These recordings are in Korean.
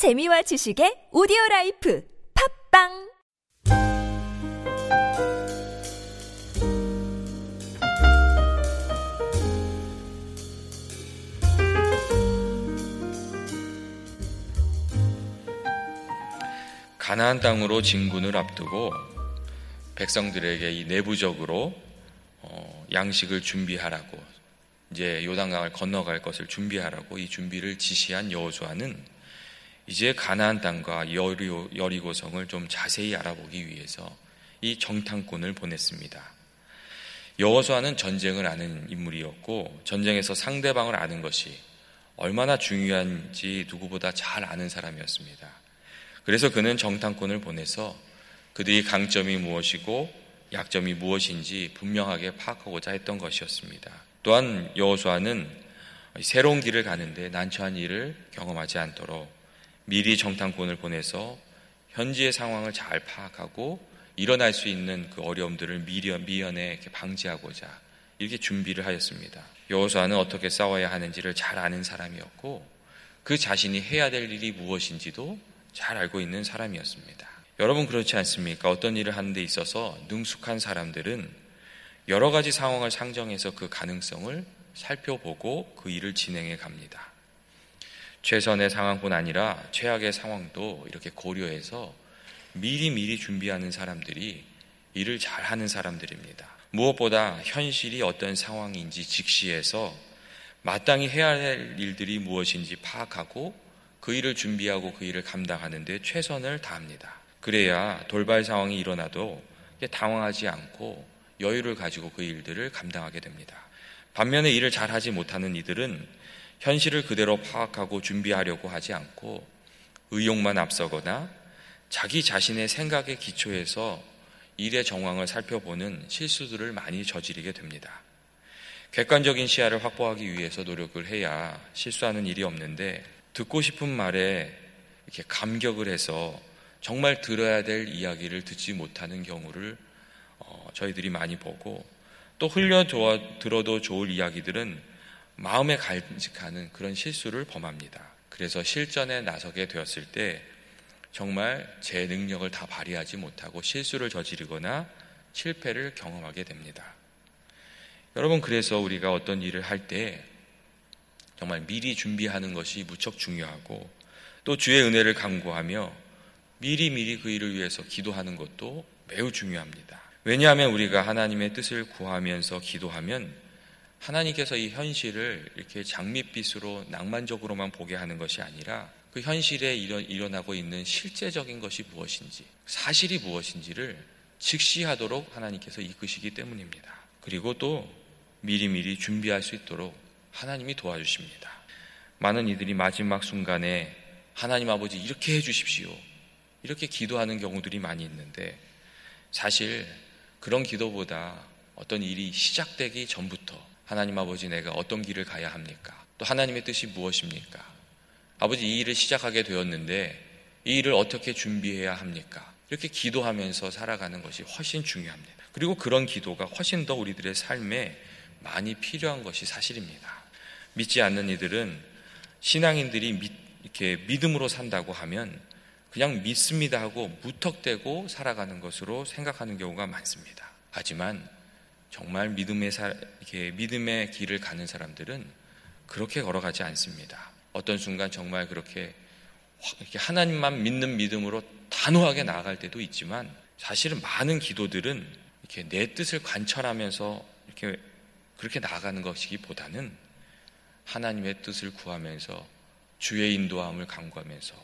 재미와 지식의 오디오 life 팟빵! 가나안 땅으로 진군을 앞두고 백성들에게 이 내부적으로 어, 양식을 준비하라고 이제 요단강을 건너갈 것을 준비하라고 이 준비를 지시한 여호수아는 이제 가나안 땅과 여리고, 여리고 성을 좀 자세히 알아보기 위해서 이 정탐꾼을 보냈습니다. 여호수아는 전쟁을 아는 인물이었고 전쟁에서 상대방을 아는 것이 얼마나 중요한지 누구보다 잘 아는 사람이었습니다. 그래서 그는 정탐꾼을 보내서 그들이 강점이 무엇이고 약점이 무엇인지 분명하게 파악하고자 했던 것이었습니다. 또한 여호수아는 새로운 길을 가는데 난처한 일을 경험하지 않도록 미리 정탐꾼을 보내서 현지의 상황을 잘 파악하고 일어날 수 있는 그 어려움들을 미연, 미연에 이렇게 방지하고자 이렇게 준비를 하였습니다. 여호수아는 어떻게 싸워야 하는지를 잘 아는 사람이었고 그 자신이 해야 될 일이 무엇인지도 잘 알고 있는 사람이었습니다. 여러분 그렇지 않습니까? 어떤 일을 하는 데 있어서 능숙한 사람들은 여러 가지 상황을 상정해서 그 가능성을 살펴보고 그 일을 진행해 갑니다. 최선의 상황뿐 아니라 최악의 상황도 이렇게 고려해서 미리 미리 준비하는 사람들이 일을 잘하는 사람들입니다. 무엇보다 현실이 어떤 상황인지 직시해서 마땅히 해야 할 일들이 무엇인지 파악하고 그 일을 준비하고 그 일을 감당하는데 최선을 다합니다. 그래야 돌발 상황이 일어나도 당황하지 않고 여유를 가지고 그 일들을 감당하게 됩니다. 반면에 일을 잘 하지 못하는 이들은 현실을 그대로 파악하고 준비하려고 하지 않고 의욕만 앞서거나 자기 자신의 생각에 기초해서 일의 정황을 살펴보는 실수들을 많이 저지르게 됩니다. 객관적인 시야를 확보하기 위해서 노력을 해야 실수하는 일이 없는데 듣고 싶은 말에 이렇게 감격을 해서 정말 들어야 될 이야기를 듣지 못하는 경우를 어, 저희들이 많이 보고 또 흘려 들어도 좋을 이야기들은 마음에 간직하는 그런 실수를 범합니다. 그래서 실전에 나서게 되었을 때 정말 제 능력을 다 발휘하지 못하고 실수를 저지르거나 실패를 경험하게 됩니다. 여러분, 그래서 우리가 어떤 일을 할 때 정말 미리 준비하는 것이 무척 중요하고 또 주의 은혜를 강구하며 미리미리 그 일을 위해서 기도하는 것도 매우 중요합니다. 왜냐하면 우리가 하나님의 뜻을 구하면서 기도하면 하나님께서 이 현실을 이렇게 장밋빛으로 낭만적으로만 보게 하는 것이 아니라 그 현실에 일어 나고 있는 실제적인 것이 무엇인지, 사실이 무엇인지를 직시하도록 하나님께서 이끄시기 때문입니다. 그리고 또 미리미리 준비할 수 있도록 하나님이 도와주십니다. 많은 이들이 마지막 순간에 하나님 아버지 이렇게 해주십시오. 이렇게 기도하는 경우들이 많이 있는데 사실 그런 기도보다 어떤 일이 시작되기 전부터 하나님 아버지 내가 어떤 길을 가야 합니까? 또 하나님의 뜻이 무엇입니까? 아버지 이 일을 시작하게 되었는데 이 일을 어떻게 준비해야 합니까? 이렇게 기도하면서 살아가는 것이 훨씬 중요합니다. 그리고 그런 기도가 훨씬 더 우리들의 삶에 많이 필요한 것이 사실입니다. 믿지 않는 이들은 신앙인들이 믿, 이렇게 믿음으로 산다고 하면 그냥 믿습니다 하고 무턱대고 살아가는 것으로 생각하는 경우가 많습니다. 하지만 정말 믿음의 사, 이렇게 믿음의 길을 가는 사람들은 그렇게 걸어가지 않습니다. 어떤 순간 정말 그렇게 하나님만 믿는 믿음으로 단호하게 나아갈 때도 있지만 사실은 많은 기도들은 이렇게 내 뜻을 관철하면서 이렇게 그렇게 나아가는 것이기보다는 하나님의 뜻을 구하면서 주의 인도함을 강구하면서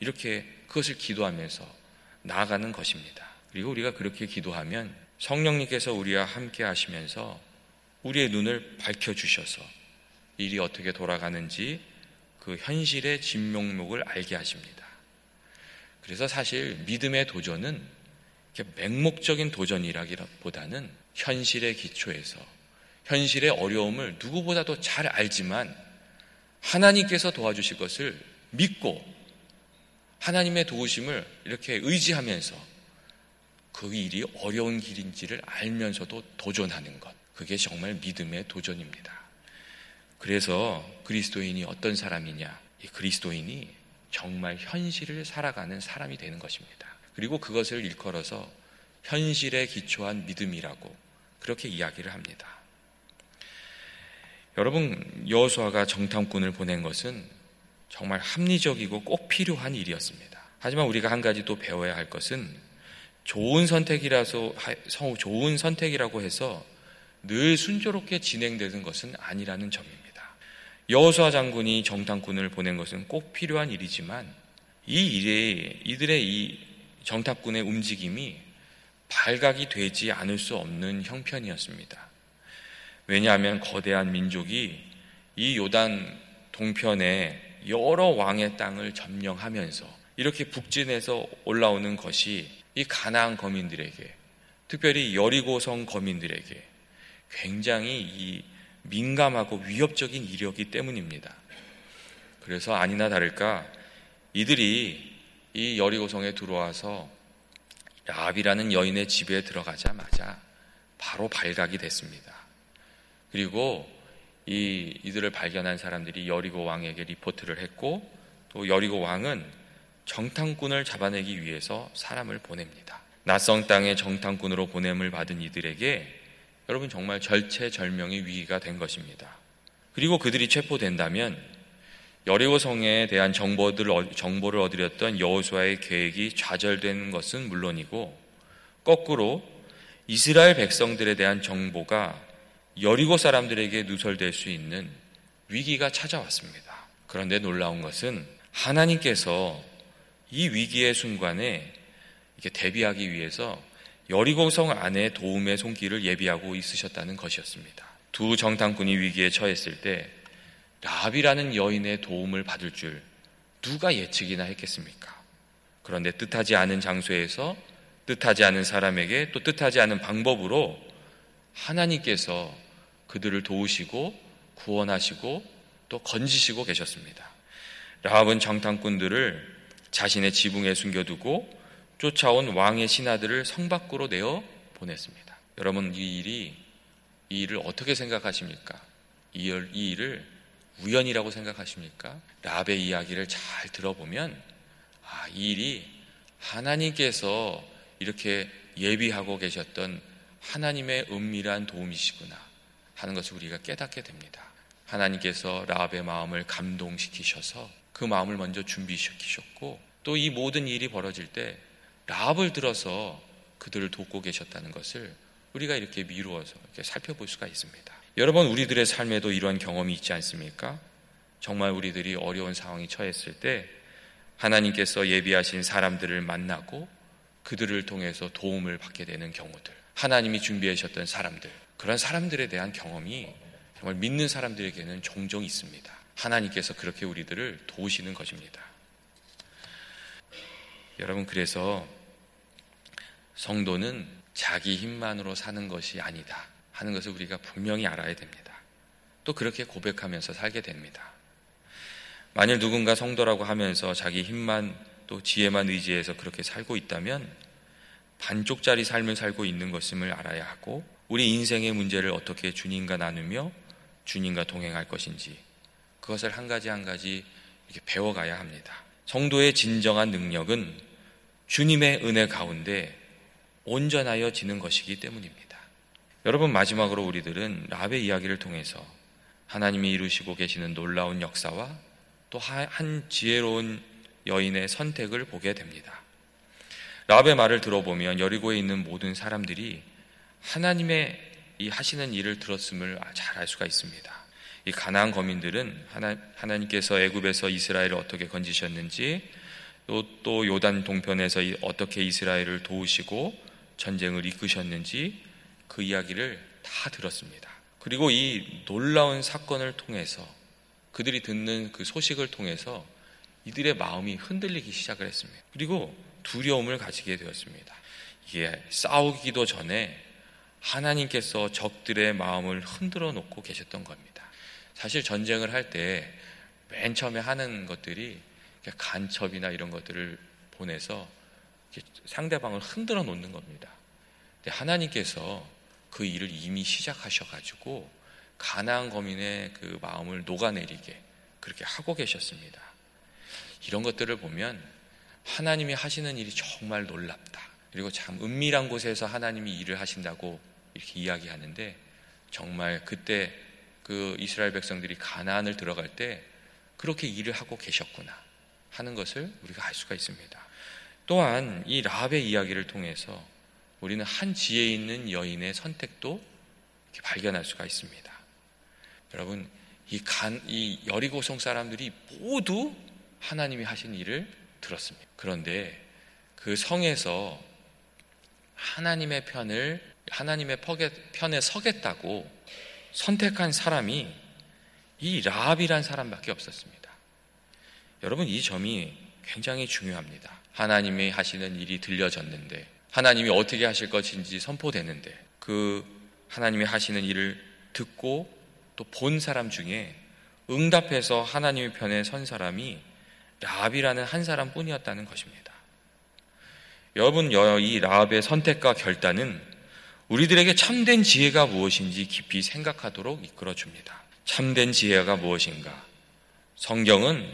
이렇게 그것을 기도하면서 나아가는 것입니다. 그리고 우리가 그렇게 기도하면 성령님께서 우리와 함께 하시면서 우리의 눈을 밝혀주셔서 일이 어떻게 돌아가는지 그 현실의 진명목을 알게 하십니다. 그래서 사실 믿음의 도전은 맹목적인 도전이라기보다는 현실의 기초에서 현실의 어려움을 누구보다도 잘 알지만 하나님께서 도와주실 것을 믿고 하나님의 도우심을 이렇게 의지하면서 그 일이 어려운 길인지를 알면서도 도전하는 것. 그게 정말 믿음의 도전입니다. 그래서 그리스도인이 어떤 사람이냐? 이 그리스도인이 정말 현실을 살아가는 사람이 되는 것입니다. 그리고 그것을 일컬어서 현실에 기초한 믿음이라고 그렇게 이야기를 합니다. 여러분 여호수아가 정탐꾼을 보낸 것은 정말 합리적이고 꼭 필요한 일이었습니다. 하지만 우리가 한 가지 또 배워야 할 것은 좋은 선택이라서 좋은 선택이라고 해서 늘 순조롭게 진행되는 것은 아니라는 점입니다. 여호수아 장군이 정탐꾼을 보낸 것은 꼭 필요한 일이지만 이 일에 이들의 이 정탐꾼의 움직임이 발각이 되지 않을 수 없는 형편이었습니다. 왜냐하면 거대한 민족이 이 요단 동편에 여러 왕의 땅을 점령하면서 이렇게 북진해서 올라오는 것이 이 가나안 거민들에게 특별히 여리고성 거민들에게 굉장히 이 민감하고 위협적인 일이었기 때문입니다. 그래서 아니나 다를까 이들이 이 여리고성에 들어와서 라합이라는 여인의 집에 들어가자마자 바로 발각이 됐습니다. 그리고 이 이들을 발견한 사람들이 여리고 왕에게 리포트를 했고 또 여리고 왕은 정탐꾼을 잡아내기 위해서 사람을 보냅니다. 낯선 땅에 정탐꾼으로 보냄을 받은 이들에게 여러분 정말 절체절명의 위기가 된 것입니다. 그리고 그들이 체포된다면 여리고 성에 대한 정보들, 정보를 얻으렸던 여호수아의 계획이 좌절되는 것은 물론이고 거꾸로 이스라엘 백성들에 대한 정보가 여리고 사람들에게 누설될 수 있는 위기가 찾아왔습니다. 그런데 놀라운 것은 하나님께서 이 위기의 순간에 이게 대비하기 위해서 여리고성 안에 도움의 손길을 예비하고 있으셨다는 것이었습니다. 두 정탐꾼이 위기에 처했을 때 라합이라는 여인의 도움을 받을 줄 누가 예측이나 했겠습니까? 그런데 뜻하지 않은 장소에서 뜻하지 않은 사람에게 또 뜻하지 않은 방법으로 하나님께서 그들을 도우시고 구원하시고 또 건지시고 계셨습니다. 라합은 정탐꾼들을 자신의 지붕에 숨겨두고 쫓아온 왕의 신하들을 성 밖으로 내어 보냈습니다. 여러분 이 일이 이 일을 어떻게 생각하십니까? 이, 일을 우연이라고 생각하십니까? 라의 이야기를 잘 들어보면 아, 이 일이 하나님께서 이렇게 예비하고 계셨던 하나님의 은밀한 도움이시구나 하는 것을 우리가 깨닫게 됩니다. 하나님께서 라합의 마음을 감동시키셔서 그 마음을 먼저 준비시키셨고 또 이 모든 일이 벌어질 때 라합을 들어서 그들을 돕고 계셨다는 것을 우리가 이렇게 미루어서 이렇게 살펴볼 수가 있습니다. 여러분 우리들의 삶에도 이러한 경험이 있지 않습니까? 정말 우리들이 어려운 상황이 처했을 때 하나님께서 예비하신 사람들을 만나고 그들을 통해서 도움을 받게 되는 경우들. 하나님이 준비하셨던 사람들. 그런 사람들에 대한 경험이 정말 믿는 사람들에게는 종종 있습니다. 하나님께서 그렇게 우리들을 도우시는 것입니다. 여러분 그래서 성도는 자기 힘만으로 사는 것이 아니다 하는 것을 우리가 분명히 알아야 됩니다. 또 그렇게 고백하면서 살게 됩니다. 만일 누군가 성도라고 하면서 자기 힘만 또 지혜만 의지해서 그렇게 살고 있다면 반쪽짜리 삶을 살고 있는 것임을 알아야 하고 우리 인생의 문제를 어떻게 주님과 나누며 주님과 동행할 것인지 그것을 한 가지 한 가지 이렇게 배워가야 합니다. 성도의 진정한 능력은 주님의 은혜 가운데 온전하여 지는 것이기 때문입니다. 여러분 마지막으로 우리들은 라의 이야기를 통해서 하나님이 이루시고 계시는 놀라운 역사와 또 한 지혜로운 여인의 선택을 보게 됩니다. 라의 말을 들어보면 여리고에 있는 모든 사람들이 하나님의 이 하시는 일을 들었음을 잘 알 수가 있습니다. 이 가나안 거민들은 하나, 하나님께서 애굽에서 이스라엘을 어떻게 건지셨는지 또, 또 요단 동편에서 어떻게 이스라엘을 도우시고 전쟁을 이끄셨는지 그 이야기를 다 들었습니다. 그리고 이 놀라운 사건을 통해서 그들이 듣는 그 소식을 통해서 이들의 마음이 흔들리기 시작을 했습니다. 그리고 두려움을 가지게 되었습니다. 이게 싸우기도 전에 하나님께서 적들의 마음을 흔들어 놓고 계셨던 겁니다. 사실 전쟁을 할 때 맨 처음에 하는 것들이 간첩이나 이런 것들을 보내서 상대방을 흔들어 놓는 겁니다. 근데 하나님께서 그 일을 이미 시작하셔가지고 가나안 거민의 그 마음을 녹아내리게 그렇게 하고 계셨습니다. 이런 것들을 보면 하나님이 하시는 일이 정말 놀랍다. 그리고 참 은밀한 곳에서 하나님이 일을 하신다고 이렇게 이야기하는데 정말 그때 그 이스라엘 백성들이 가나안을 들어갈 때 그렇게 일을 하고 계셨구나 하는 것을 우리가 알 수가 있습니다. 또한 이 라합의 이야기를 통해서 우리는 한 지혜 있는 여인의 선택도 발견할 수가 있습니다. 여러분, 이 간, 이 여리고성 사람들이 모두 하나님이 하신 일을 들었습니다. 그런데 그 성에서 하나님의 편을, 하나님의 편에 서겠다고 선택한 사람이 이 라합이란 사람밖에 없었습니다. 여러분, 이 점이 굉장히 중요합니다. 하나님이 하시는 일이 들려졌는데 하나님이 어떻게 하실 것인지 선포되는데 그 하나님이 하시는 일을 듣고 또 본 사람 중에 응답해서 하나님의 편에 선 사람이 라합이라는 한 사람뿐이었다는 것입니다. 여러분, 이 라합의 선택과 결단은 우리들에게 참된 지혜가 무엇인지 깊이 생각하도록 이끌어 줍니다. 참된 지혜가 무엇인가? 성경은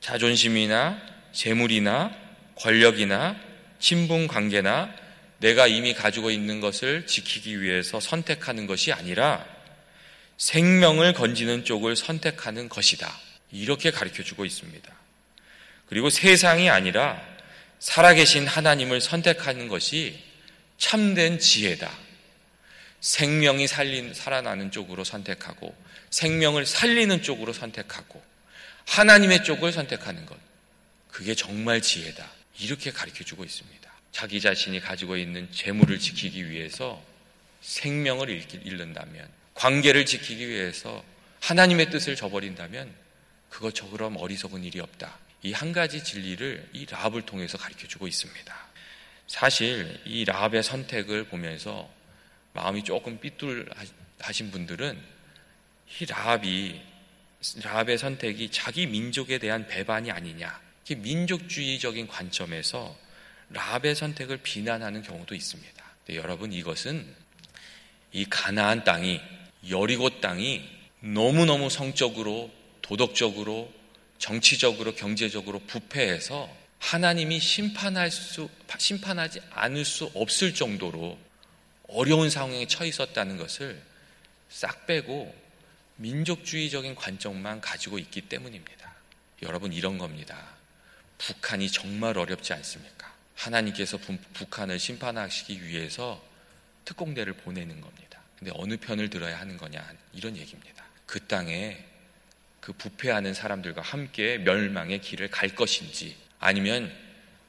자존심이나 재물이나 권력이나 친분 관계나 내가 이미 가지고 있는 것을 지키기 위해서 선택하는 것이 아니라 생명을 건지는 쪽을 선택하는 것이다. 이렇게 가르쳐 주고 있습니다. 그리고 세상이 아니라 살아계신 하나님을 선택하는 것이 참된 지혜다. 생명이 살린, 살아나는 쪽으로 선택하고 생명을 살리는 쪽으로 선택하고 하나님의 쪽을 선택하는 것. 그게 정말 지혜다. 이렇게 가르쳐 주고 있습니다. 자기 자신이 가지고 있는 재물을 지키기 위해서 생명을 잃는다면, 관계를 지키기 위해서 하나님의 뜻을 저버린다면, 그것저그럼 어리석은 일이 없다. 이 한 가지 진리를 이 라합을 통해서 가르쳐 주고 있습니다. 사실 이 라합의 선택을 보면서 마음이 조금 삐뚤하신 분들은 이 라합이 라합의 선택이 자기 민족에 대한 배반이 아니냐 민족주의적인 관점에서 라합의 선택을 비난하는 경우도 있습니다. 여러분 이것은 이 가나안 땅이 여리고 땅이 너무너무 성적으로 도덕적으로 정치적으로 경제적으로 부패해서 하나님이 심판할 수 심판하지 않을 수 없을 정도로 어려운 상황에 처해 있었다는 것을 싹 빼고 민족주의적인 관점만 가지고 있기 때문입니다. 여러분 이런 겁니다. 북한이 정말 어렵지 않습니까? 하나님께서 북한을 심판하시기 위해서 특공대를 보내는 겁니다. 근데 어느 편을 들어야 하는 거냐 이런 얘기입니다. 그 땅에 그 부패하는 사람들과 함께 멸망의 길을 갈 것인지 아니면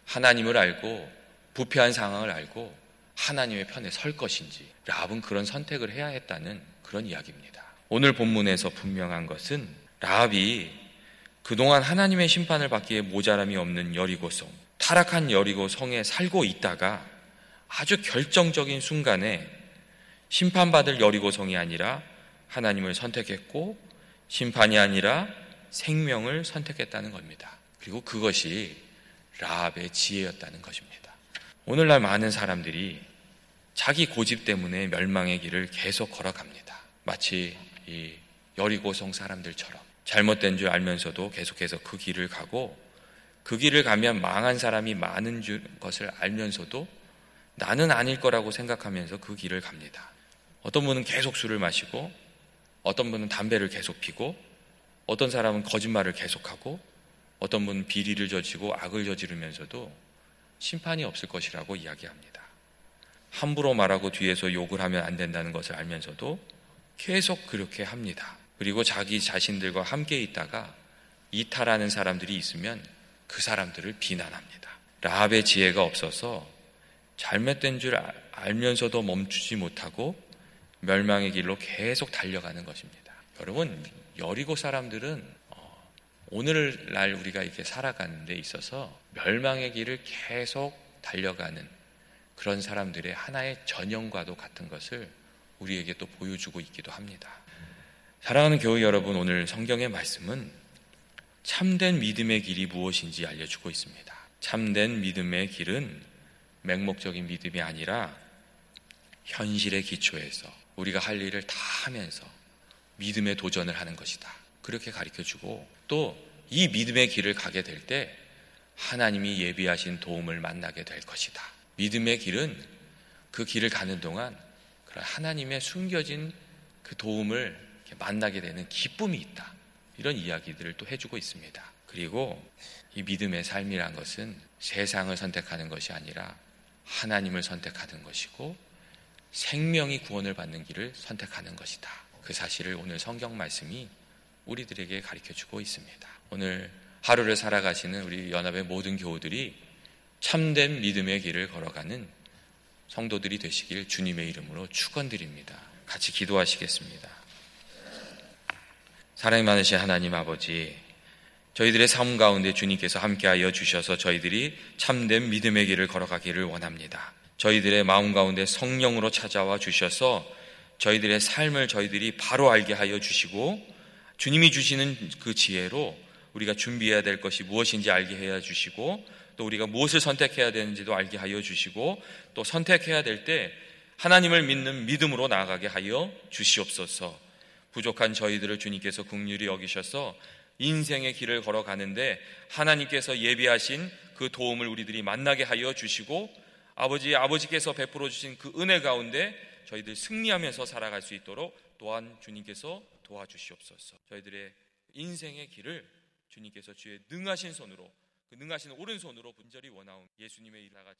하나님을 알고 부패한 상황을 알고 하나님의 편에 설 것인지 라합은 그런 선택을 해야 했다는 그런 이야기입니다. 오늘 본문에서 분명한 것은 라합이 그동안 하나님의 심판을 받기에 모자람이 없는 여리고성, 타락한 여리고 성에 살고 있다가 아주 결정적인 순간에 심판받을 여리고 성이 아니라 하나님을 선택했고 심판이 아니라 생명을 선택했다는 겁니다. 그리고 그것이 라합의 지혜였다는 것입니다. 오늘날 많은 사람들이 자기 고집 때문에 멸망의 길을 계속 걸어갑니다. 마치 이 여리고성 사람들처럼 잘못된 줄 알면서도 계속해서 그 길을 가고 그 길을 가면 망한 사람이 많은 줄 것을 알면서도 나는 아닐 거라고 생각하면서 그 길을 갑니다. 어떤 분은 계속 술을 마시고 어떤 분은 담배를 계속 피고 어떤 사람은 거짓말을 계속하고 어떤 분은 비리를 저지고 악을 저지르면서도 심판이 없을 것이라고 이야기합니다. 함부로 말하고 뒤에서 욕을 하면 안 된다는 것을 알면서도 계속 그렇게 합니다. 그리고 자기 자신들과 함께 있다가 이탈하는 사람들이 있으면 그 사람들을 비난합니다. 라합의 지혜가 없어서 잘못된 줄 알면서도 멈추지 못하고 멸망의 길로 계속 달려가는 것입니다. 여러분, 여리고 사람들은 어, 오늘날 우리가 이렇게 살아가는 데 있어서 멸망의 길을 계속 달려가는 그런 사람들의 하나의 전형과도 같은 것을 우리에게 또 보여주고 있기도 합니다. 사랑하는 교회 여러분, 오늘 성경의 말씀은 참된 믿음의 길이 무엇인지 알려주고 있습니다. 참된 믿음의 길은 맹목적인 믿음이 아니라 현실의 기초에서 우리가 할 일을 다 하면서 믿음의 도전을 하는 것이다. 그렇게 가르쳐 주고 또 이 믿음의 길을 가게 될 때 하나님이 예비하신 도움을 만나게 될 것이다. 믿음의 길은 그 길을 가는 동안 하나님의 숨겨진 그 도움을 만나게 되는 기쁨이 있다. 이런 이야기들을 또 해주고 있습니다. 그리고 이 믿음의 삶이란 것은 세상을 선택하는 것이 아니라 하나님을 선택하는 것이고 생명이 구원을 받는 길을 선택하는 것이다. 그 사실을 오늘 성경 말씀이 우리들에게 가르쳐 주고 있습니다. 오늘 하루를 살아가시는 우리 연합의 모든 교우들이 참된 믿음의 길을 걸어가는 성도들이 되시길 주님의 이름으로 축원드립니다. 같이 기도하시겠습니다. 사랑이 많으신 하나님 아버지, 저희들의 삶 가운데 주님께서 함께하여 주셔서 저희들이 참된 믿음의 길을 걸어가기를 원합니다. 저희들의 마음 가운데 성령으로 찾아와 주셔서 저희들의 삶을 저희들이 바로 알게 하여 주시고 주님이 주시는 그 지혜로 우리가 준비해야 될 것이 무엇인지 알게 해야 주시고 또 우리가 무엇을 선택해야 되는지도 알게 하여 주시고 또 선택해야 될 때 하나님을 믿는 믿음으로 나아가게 하여 주시옵소서. 부족한 저희들을 주님께서 국률이 여기셔서 인생의 길을 걸어가는데 하나님께서 예비하신 그 도움을 우리들이 만나게 하여 주시고 아버지 아버지께서 베풀어 주신 그 은혜 가운데 저희들 승리하면서 살아갈 수 있도록 또한 주님께서 도와주시옵소서. 저희들의 인생의 길을 주님께서 주의 능하신 손으로 그 능하신 오른손으로 분절히 원하옵 예수님의 이름 같이